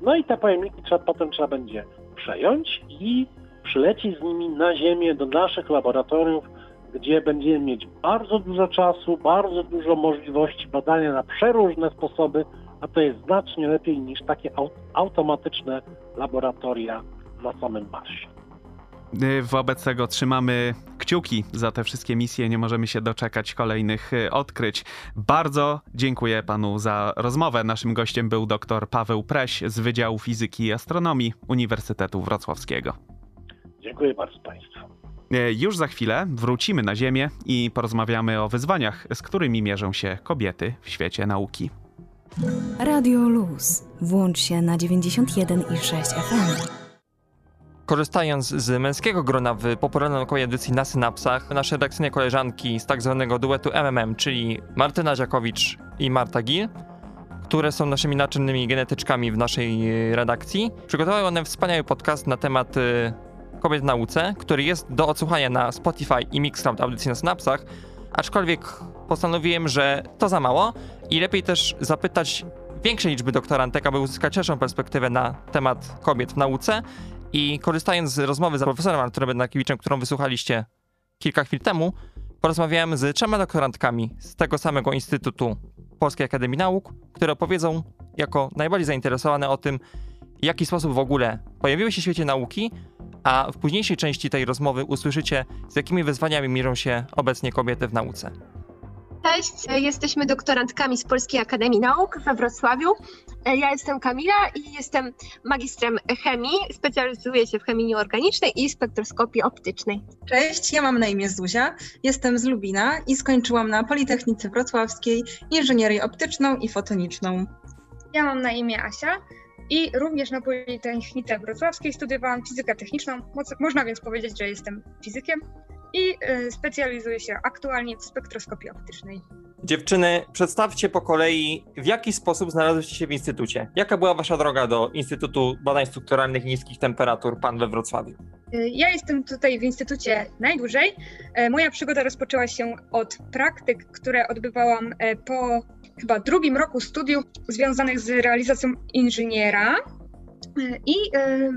No i te pojemniki trzeba, potem trzeba będzie przejąć i przylecieć z nimi na Ziemię do naszych laboratoriów, gdzie będziemy mieć bardzo dużo czasu, bardzo dużo możliwości badania na przeróżne sposoby a to jest znacznie lepiej niż takie automatyczne laboratoria na samym Marsie. Y, Wobec tego trzymamy kciuki za te wszystkie misje. Nie możemy się doczekać kolejnych y, odkryć. Bardzo dziękuję panu za rozmowę. Naszym gościem był dr Paweł Preś z Wydziału Fizyki i Astronomii Uniwersytetu Wrocławskiego. Dziękuję bardzo Państwu. Y, Już za chwilę wrócimy na Ziemię i porozmawiamy o wyzwaniach, z którymi mierzą się kobiety w świecie nauki. Radio Luz. Włącz się na 91,6 FM. Korzystając z męskiego grona w popularnej naukowej edycji na synapsach, nasze redakcyjne koleżanki z tak zwanego duetu MMM, czyli Martyna Ziakowicz i Marta Gil, które są naszymi naczelnymi genetyczkami w naszej e, redakcji, przygotowały one wspaniały podcast na temat e, kobiet w nauce, który jest do odsłuchania na Spotify i Mixcloud audycji na synapsach, aczkolwiek postanowiłem, że to za mało i lepiej też zapytać większej liczby doktorantek, aby uzyskać szerszą perspektywę na temat kobiet w nauce i korzystając z rozmowy z profesorem Arturem Bednakiewiczem, którą wysłuchaliście kilka chwil temu, porozmawiałem z trzema doktorantkami z tego samego Instytutu Polskiej Akademii Nauk, które opowiedzą jako najbardziej zainteresowane o tym, w jaki sposób w ogóle pojawiły się w świecie nauki, a w późniejszej części tej rozmowy usłyszycie, z jakimi wyzwaniami mierzą się obecnie kobiety w nauce. Cześć, jesteśmy doktorantkami z Polskiej Akademii Nauk we Wrocławiu. Ja jestem Kamila i jestem magistrem chemii. Specjalizuję się w chemii nieorganicznej i spektroskopii optycznej. Cześć, ja mam na imię Zuzia, jestem z Lubina i skończyłam na Politechnice Wrocławskiej inżynierię optyczną i fotoniczną. Ja mam na imię Asia i również na Politechnice Wrocławskiej studiowałam fizykę techniczną. Można więc powiedzieć, że jestem fizykiem i y, specjalizuję się aktualnie w spektroskopii optycznej. Dziewczyny, przedstawcie po kolei, w jaki sposób znalazłyście się w instytucie. Jaka była wasza droga do Instytutu Badań Strukturalnych i Niskich Temperatur PAN we Wrocławiu? Y, Ja jestem tutaj w instytucie najdłużej. E, Moja przygoda rozpoczęła się od praktyk, które odbywałam po chyba drugim roku studiów związanych z realizacją inżyniera. I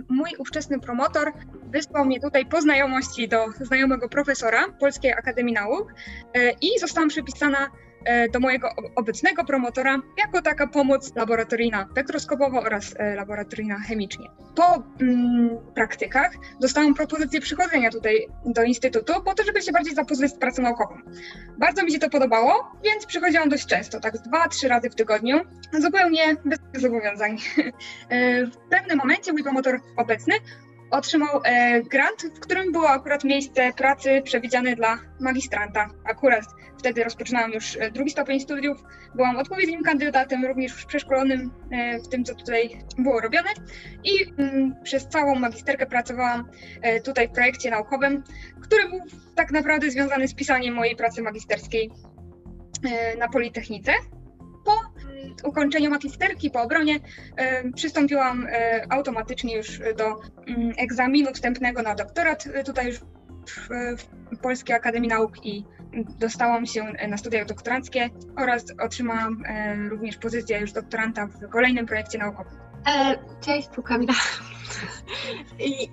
mój ówczesny promotor wysłał mnie tutaj po znajomości do znajomego profesora Polskiej Akademii Nauk e, i zostałam przypisana e, do mojego ob- obecnego promotora jako taka pomoc laboratoryjna spektroskopowa oraz e, laboratoryjna chemicznie. Po mm, praktykach dostałam propozycję przychodzenia tutaj do Instytutu po to, żeby się bardziej zapoznać z pracą naukową. Bardzo mi się to podobało, więc przychodziłam dość często, tak dwa, trzy razy w tygodniu, zupełnie bez zobowiązań. <laughs> W pewnym momencie mój promotor obecny otrzymał e, grant, w którym było akurat miejsce pracy przewidziane dla magistranta. Akurat wtedy rozpoczynałam już e, drugi stopień studiów, byłam odpowiednim kandydatem, również już przeszkolonym e, w tym, co tutaj było robione i mm, przez całą magisterkę pracowałam tutaj w projekcie naukowym, który był tak naprawdę związany z pisaniem mojej pracy magisterskiej na Politechnice. Po ukończeniu magisterki, po obronie, e, przystąpiłam e, automatycznie już do mm, egzaminu wstępnego na doktorat e, tutaj już w, w Polskiej Akademii Nauk i dostałam się na studia doktoranckie oraz otrzymałam również pozycję już doktoranta w kolejnym projekcie naukowym. E, cześć, tu Kamila. I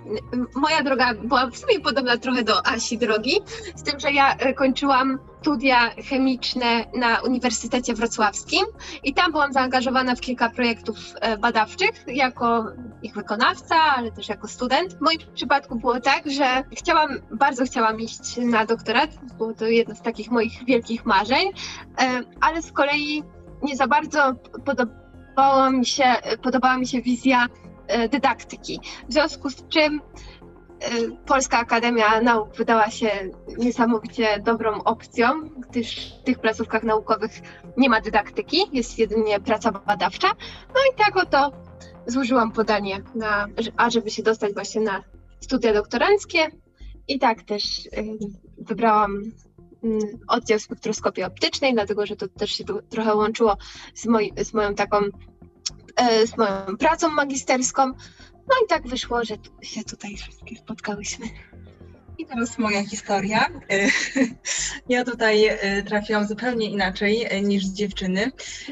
moja droga była w sumie podobna trochę do Asi drogi, z tym, że ja e, kończyłam studia chemiczne na Uniwersytecie Wrocławskim i tam byłam zaangażowana w kilka projektów e, badawczych jako ich wykonawca, ale też jako student. W moim przypadku było tak, że chciałam, bardzo chciałam iść na doktorat, było to jedno z takich moich wielkich marzeń, ale z kolei nie za bardzo podobało podobała mi się, podobała mi się wizja e, dydaktyki. W związku z czym e, Polska Akademia Nauk wydała się niesamowicie dobrą opcją, gdyż w tych placówkach naukowych nie ma dydaktyki, jest jedynie praca badawcza. No i tak oto złożyłam podanie, na, a żeby się dostać właśnie na studia doktoranckie i tak też e, wybrałam oddział spektroskopii optycznej, dlatego że to też się trochę łączyło z, moi, z moją taką, e, z moją pracą magisterską. No i tak wyszło, że się tutaj wszystkie spotkałyśmy. I teraz moja historia. Y, <laughs> Ja tutaj y, trafiłam zupełnie inaczej y, niż dziewczyny.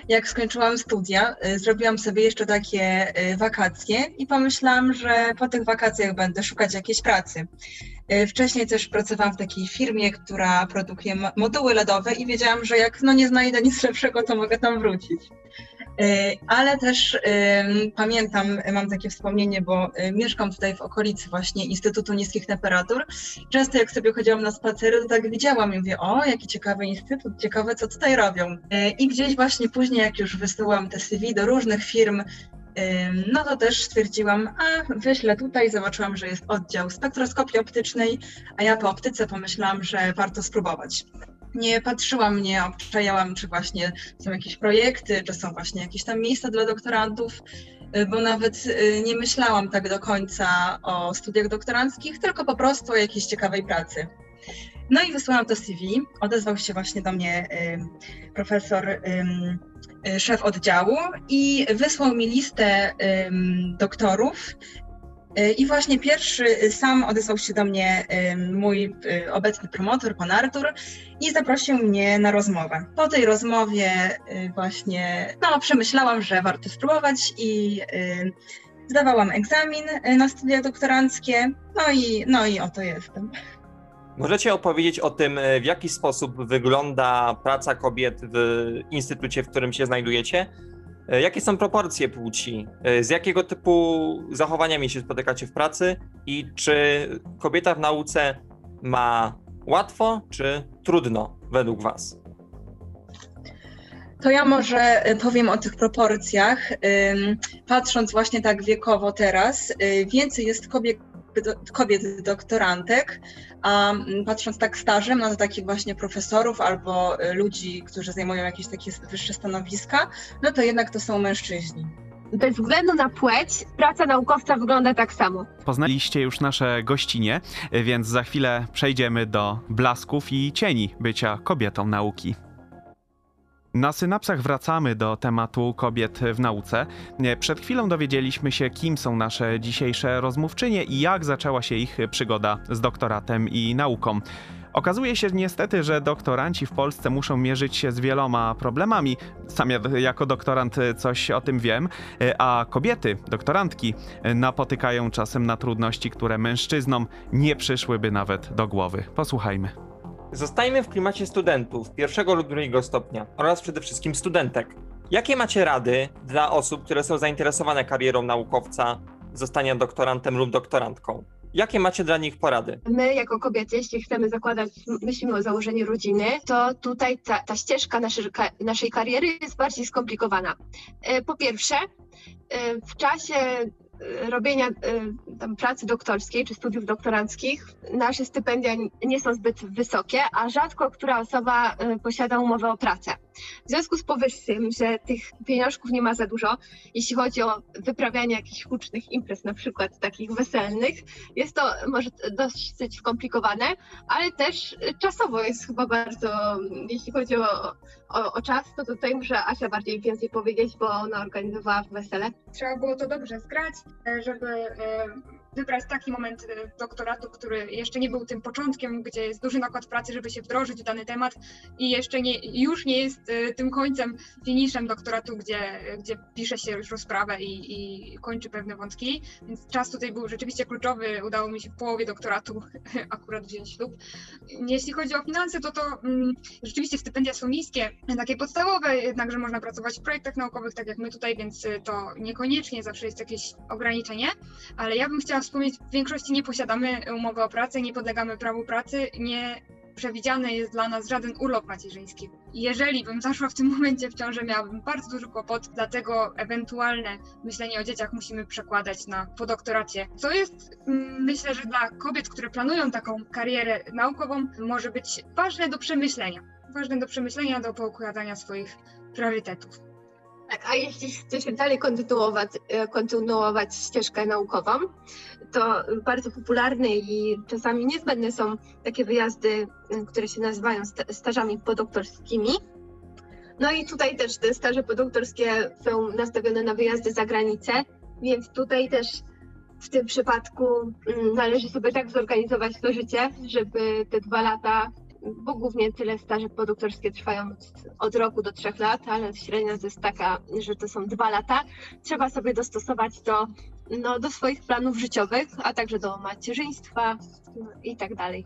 Jak skończyłam studia, zrobiłam sobie jeszcze takie wakacje i pomyślałam, że po tych wakacjach będę szukać jakiejś pracy. Wcześniej też pracowałam w takiej firmie, która produkuje mo- moduły LEDowe i wiedziałam, że jak no nie znajdę nic lepszego, to mogę tam wrócić. Ale też pamiętam, mam takie wspomnienie, bo mieszkam tutaj w okolicy właśnie Instytutu Niskich Temperatur. Często jak sobie chodziłam na spacery, to tak widziałam i mówię, o, jaki ciekawy instytut, ciekawe co tutaj robią. I gdzieś właśnie później, jak już wysyłam te CV do różnych firm, no to też stwierdziłam, a wyślę tutaj, zobaczyłam, że jest oddział spektroskopii optycznej, a ja po optyce pomyślałam, że warto spróbować. Nie patrzyłam, nie obczajałam, czy właśnie są jakieś projekty, czy są właśnie jakieś tam miejsca dla doktorantów, y, bo nawet y, nie myślałam tak do końca o studiach doktoranckich, tylko po prostu o jakiejś ciekawej pracy. No i wysłałam to CV. Odezwał się właśnie do mnie y, profesor, szef oddziału i wysłał mi listę doktorów. I właśnie pierwszy sam odezwał się do mnie mój obecny promotor, pan Artur, i zaprosił mnie na rozmowę. Po tej rozmowie właśnie no, przemyślałam, że warto spróbować i zdawałam egzamin na studia doktoranckie, no i, no i oto jestem. Możecie opowiedzieć o tym, e, w jaki sposób wygląda praca kobiet w instytucie, w którym się znajdujecie? E, jakie są proporcje płci? E, z jakiego typu zachowaniami się spotykacie w pracy? I czy kobieta w nauce ma łatwo czy trudno według Was? To ja może powiem o tych proporcjach. Patrząc właśnie tak wiekowo teraz, więcej jest kobiet kobiet doktorantek, a patrząc tak stażem na takich właśnie profesorów albo y, ludzi, którzy zajmują jakieś takie wyższe stanowiska, no to jednak to są mężczyźni. Bez względu na płeć, praca naukowca wygląda tak samo. Poznaliście już nasze gościnie, więc za chwilę przejdziemy do blasków i cieni bycia kobietą nauki. Na synapsach wracamy do tematu kobiet w nauce. Przed chwilą dowiedzieliśmy się, kim są nasze dzisiejsze rozmówczynie i jak zaczęła się ich przygoda z doktoratem i nauką. Okazuje się niestety, że doktoranci w Polsce muszą mierzyć się z wieloma problemami. Sam ja jako doktorant coś o tym wiem, a kobiety, doktorantki, napotykają czasem na trudności, które mężczyznom nie przyszłyby nawet do głowy. Posłuchajmy. Zostajmy w klimacie studentów pierwszego lub drugiego stopnia oraz przede wszystkim studentek. Jakie macie rady dla osób, które są zainteresowane karierą naukowca, zostania doktorantem lub doktorantką? Jakie macie dla nich porady? My, jako kobiety, jeśli chcemy zakładać, myślimy o założeniu rodziny, to tutaj ta, ta ścieżka naszej, naszej kariery jest bardziej skomplikowana. E, po pierwsze, e, w czasie robienia y, tam, pracy doktorskiej czy studiów doktoranckich nasze stypendia nie są zbyt wysokie, a rzadko która osoba y, posiada umowę o pracę. W związku z powyższym, że tych pieniążków nie ma za dużo, jeśli chodzi o wyprawianie jakichś hucznych imprez, na przykład takich weselnych, jest to może dosyć skomplikowane, ale też czasowo jest chyba bardzo, jeśli chodzi o, o, o czas, to tutaj muszę Asia bardziej więcej powiedzieć, bo ona organizowała wesele. Trzeba było to dobrze zgrać, żeby e, wybrać taki moment e, doktoratu, który jeszcze nie był tym początkiem, gdzie jest duży nakład pracy, żeby się wdrożyć w dany temat i jeszcze nie, już nie jest e, tym końcem, finiszem doktoratu, gdzie, gdzie pisze się już rozprawę i, i kończy pewne wątki. Więc czas tutaj był rzeczywiście kluczowy. Udało mi się w połowie doktoratu <laughs> akurat wziąć ślub. Jeśli chodzi o finanse, to to mm, rzeczywiście stypendia są niskie, takie podstawowe, jednakże można pracować w projektach naukowych, tak jak my tutaj, więc to niekoniecznie zawsze jest jakieś ograniczenie, ale ja bym chciała wspomnieć, w większości nie posiadamy umowy o pracę, nie podlegamy prawu pracy, nie przewidziany jest dla nas żaden urlop macierzyński. Jeżeli bym zaszła w tym momencie w ciążę, miałabym bardzo duży kłopot, dlatego ewentualne myślenie o dzieciach musimy przekładać na po doktoracie. Co jest, mm, myślę, że dla kobiet, które planują taką karierę naukową, może być ważne do przemyślenia. Ważne do przemyślenia, do poukładania swoich priorytetów. Tak, a jeśli chce się dalej kontynuować, e, kontynuować ścieżkę naukową, to bardzo popularne i czasami niezbędne są takie wyjazdy, e, które się nazywają stażami podoktorskimi. No i tutaj też te staże podoktorskie są nastawione na wyjazdy za granicę, więc tutaj też w tym przypadku mm, należy sobie tak zorganizować to życie, żeby te dwa lata bo głównie tyle staże podoktorskie trwają od roku do trzech lat, ale średnia to jest taka, że to są dwa lata. Trzeba sobie dostosować do, no, do swoich planów życiowych, a także do macierzyństwa no, i tak dalej.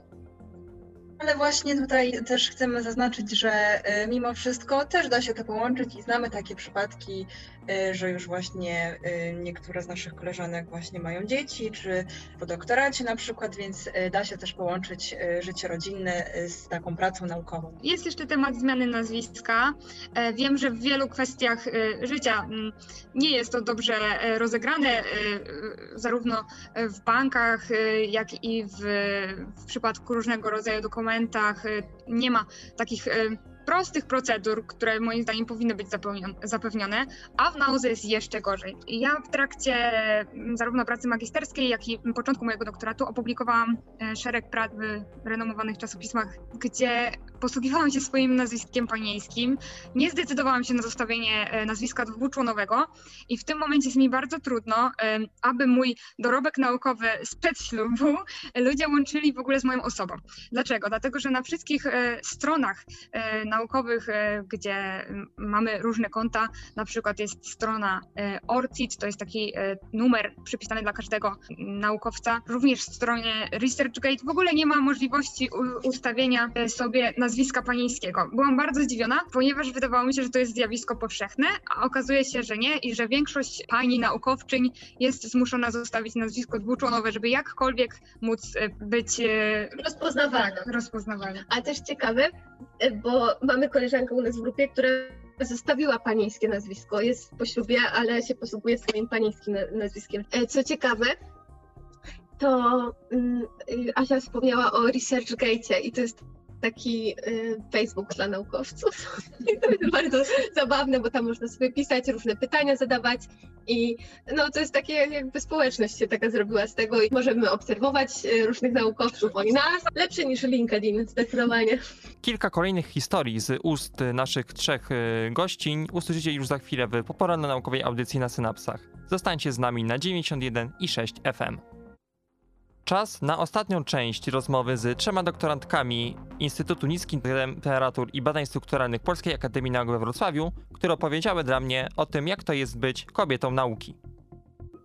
Ale właśnie tutaj też chcemy zaznaczyć, że e, mimo wszystko też da się to połączyć i znamy takie przypadki, że już właśnie e, niektóre z naszych koleżanek właśnie mają dzieci, czy po doktoracie na przykład, więc e, da się też połączyć życie rodzinne z taką pracą naukową. Jest jeszcze temat zmiany nazwiska. E, Wiem, że w wielu kwestiach życia mm, nie jest to dobrze e, rozegrane, e, zarówno w bankach, jak i w, w przypadku różnego rodzaju dokumentach. Nie ma takich prostych procedur, które moim zdaniem powinny być zapewnione, a w nauce jest jeszcze gorzej. Ja w trakcie mm, zarówno pracy magisterskiej, jak i początku mojego doktoratu opublikowałam e, szereg prac w renomowanych czasopismach, gdzie posługiwałam się swoim nazwiskiem panieńskim. Nie zdecydowałam się na zostawienie e, nazwiska dwuczłonowego i w tym momencie jest mi bardzo trudno, aby mój dorobek naukowy sprzed ślubu <laughs> ludzie łączyli w ogóle z moją osobą. Dlaczego? Dlatego, że na wszystkich e, stronach e, naukowych, gdzie mamy różne konta, na przykład jest strona ORCID, to jest taki numer przypisany dla każdego naukowca. Również w stronie ResearchGate w ogóle nie ma możliwości ustawienia sobie nazwiska panieńskiego. Byłam bardzo zdziwiona, ponieważ wydawało mi się, że to jest zjawisko powszechne, a okazuje się, że nie i że większość pani naukowczyń jest zmuszona zostawić nazwisko dwuczłonowe, żeby jakkolwiek móc e, być e, Rozpoznawalna. tak, rozpoznawalna. A też ciekawe, e, bo mamy koleżankę u nas w grupie, która zostawiła panieńskie nazwisko, jest po ślubie, ale się posługuje swoim panieńskim na- nazwiskiem. E, Co ciekawe, to mm, Asia wspomniała o ResearchGate i to jest taki y, Facebook dla naukowców. <laughs> To jest bardzo zabawne, bo tam można sobie pisać, różne pytania zadawać i no to jest takie jakby społeczność się taka zrobiła z tego i możemy obserwować y, różnych naukowców, oni nas, lepszy niż LinkedIn zdecydowanie. Kilka kolejnych historii z ust naszych trzech y, gościń usłyszycie już za chwilę w poporannej naukowej audycji na Synapsach. Zostańcie z nami na 91 i 6 FM. Czas na ostatnią część rozmowy z trzema doktorantkami Instytutu Niskich Temperatur i Badań Strukturalnych Polskiej Akademii Nauk we Wrocławiu, które opowiedziały dla mnie o tym, jak to jest być kobietą nauki.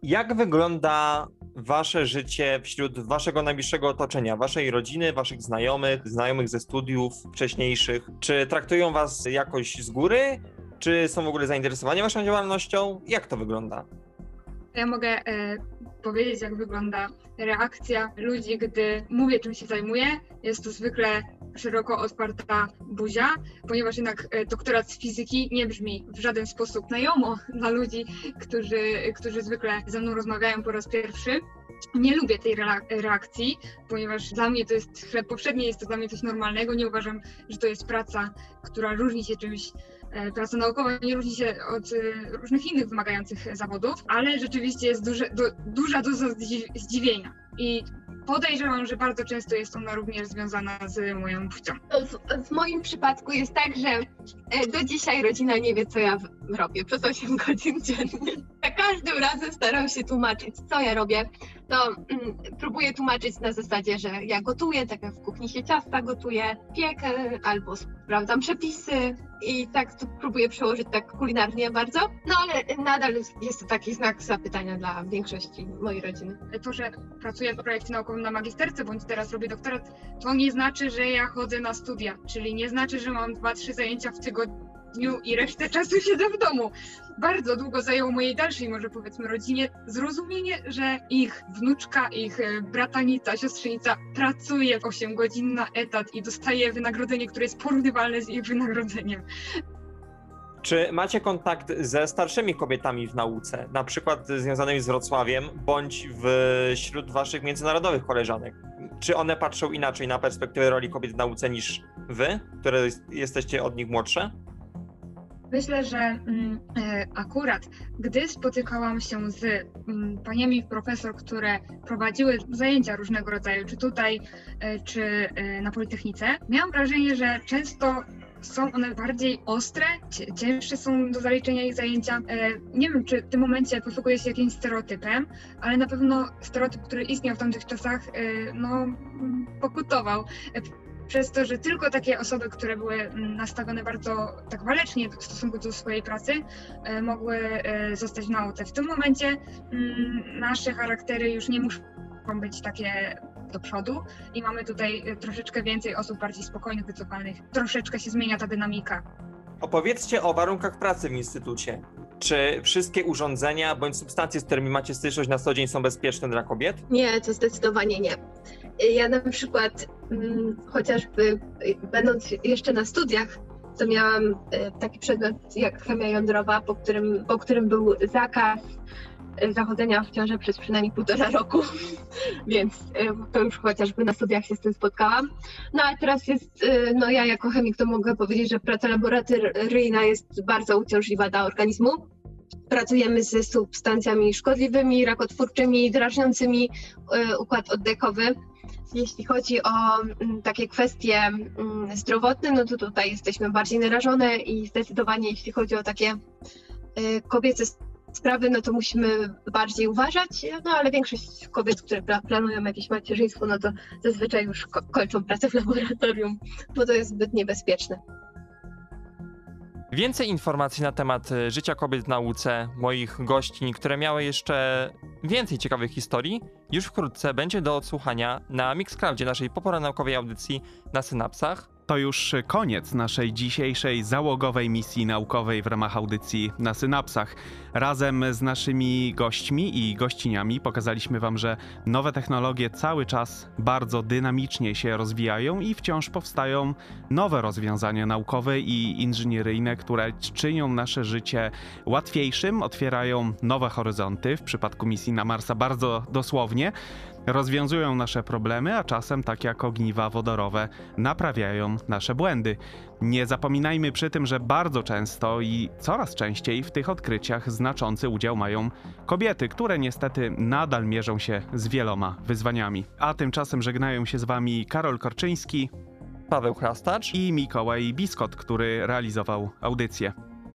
Jak wygląda wasze życie wśród waszego najbliższego otoczenia, waszej rodziny, waszych znajomych, znajomych ze studiów wcześniejszych? Czy traktują was jakoś z góry? Czy są w ogóle zainteresowani waszą działalnością? Jak to wygląda? Ja mogę e, powiedzieć, jak wygląda reakcja ludzi, gdy mówię, czym się zajmuję. Jest to zwykle szeroko otwarta buzia, ponieważ jednak e, doktorat z fizyki nie brzmi w żaden sposób znajomo dla ludzi, którzy, którzy zwykle ze mną rozmawiają po raz pierwszy. Nie lubię tej reakcji, ponieważ dla mnie to jest chleb powszedni, jest to dla mnie coś normalnego. Nie uważam, że to jest praca, która różni się czymś praca naukowa nie różni się od e, różnych innych wymagających zawodów, ale rzeczywiście jest duże, du, duża doza zdzi- zdziwienia. I podejrzewam, że bardzo często jest ona również związana z moją płcią. W, w moim przypadku jest tak, że e, do dzisiaj rodzina nie wie, co ja robię przez 8 godzin dziennie. Za każdym razem staram się tłumaczyć, co ja robię. To mm, próbuję tłumaczyć na zasadzie, że ja gotuję, tak jak w kuchni się ciasta gotuję, piekę albo sprawdzam przepisy i tak to próbuję przełożyć tak kulinarnie bardzo. No ale nadal jest to taki znak zapytania dla większości mojej rodziny. To, że pracuję w projekcie naukowym na magisterce, bądź teraz robię doktorat, to nie znaczy, że ja chodzę na studia, czyli nie znaczy, że mam dwa, trzy zajęcia w tygodniu i resztę czasu <laughs> siedzę w domu. Bardzo długo zajęło mojej dalszej, może powiedzmy, rodzinie zrozumienie, że ich wnuczka, ich e, bratanica, siostrzenica pracuje 8 godzin na etat i dostaje wynagrodzenie, które jest porównywalne z ich wynagrodzeniem. Czy macie kontakt ze starszymi kobietami w nauce, na przykład związanymi z Wrocławiem, bądź wśród waszych międzynarodowych koleżanek? Czy one patrzą inaczej na perspektywę roli kobiet w nauce niż wy, które jest- jesteście od nich młodsze? Myślę, że mm, e, akurat gdy spotykałam się z mm, paniami profesor, które prowadziły zajęcia różnego rodzaju, czy tutaj, e, czy e, na Politechnice, miałam wrażenie, że często są one bardziej ostre, cięższe są do zaliczenia ich zajęcia. E, Nie wiem, czy w tym momencie posługuję się jakimś stereotypem, ale na pewno stereotyp, który istniał w tamtych czasach, e, no, pokutował przez to, że tylko takie osoby, które były mm, nastawione bardzo tak walecznie w stosunku do swojej pracy, e, mogły e, zostać w nauce. W tym momencie mm, nasze charaktery już nie muszą być takie do przodu i mamy tutaj y, troszeczkę więcej osób bardziej spokojnych, wycofanych. Troszeczkę się zmienia ta dynamika. Opowiedzcie o warunkach pracy w instytucie. Czy wszystkie urządzenia bądź substancje, z którymi macie styczność na co dzień są bezpieczne dla kobiet? Nie, to zdecydowanie nie. Ja na przykład, mm, chociażby y, będąc jeszcze na studiach, to miałam y, taki przedmiot jak chemia jądrowa, po którym, po którym był zakaz zachodzenia w ciąży przez przynajmniej półtora roku, <laughs> więc y, to już chociażby na studiach się z tym spotkałam. No a teraz jest, y, no ja jako chemik to mogę powiedzieć, że praca laboratoryjna jest bardzo uciążliwa dla organizmu. Pracujemy ze substancjami szkodliwymi, rakotwórczymi, drażniącymi y, układ oddechowy. Jeśli chodzi o mm, takie kwestie mm, zdrowotne, no to tutaj jesteśmy bardziej narażone i zdecydowanie jeśli chodzi o takie kobiece sprawy, no to musimy bardziej uważać, no ale większość kobiet, które pla- planują jakieś macierzyństwo, no to zazwyczaj już ko- kończą pracę w laboratorium, bo to jest zbyt niebezpieczne. Więcej informacji na temat y, życia kobiet w nauce, moich gościń, które miały jeszcze więcej ciekawych historii, już wkrótce będzie do odsłuchania na Mixcloudzie, naszej poporanaukowej audycji na Synapsach. To już koniec naszej dzisiejszej załogowej misji naukowej w ramach audycji na Synapsach. Razem z naszymi gośćmi i gościniami pokazaliśmy Wam, że nowe technologie cały czas bardzo dynamicznie się rozwijają i wciąż powstają nowe rozwiązania naukowe i inżynieryjne, które czynią nasze życie łatwiejszym, otwierają nowe horyzonty. W przypadku misji na Marsa bardzo dosłownie rozwiązują nasze problemy, a czasem, tak jak ogniwa wodorowe, naprawiają nasze błędy. Nie zapominajmy przy tym, że bardzo często i coraz częściej w tych odkryciach znaczący udział mają kobiety, które niestety nadal mierzą się z wieloma wyzwaniami. A tymczasem żegnają się z wami Karol Korczyński Paweł Chrastacz i Mikołaj Biskot, który realizował audycję.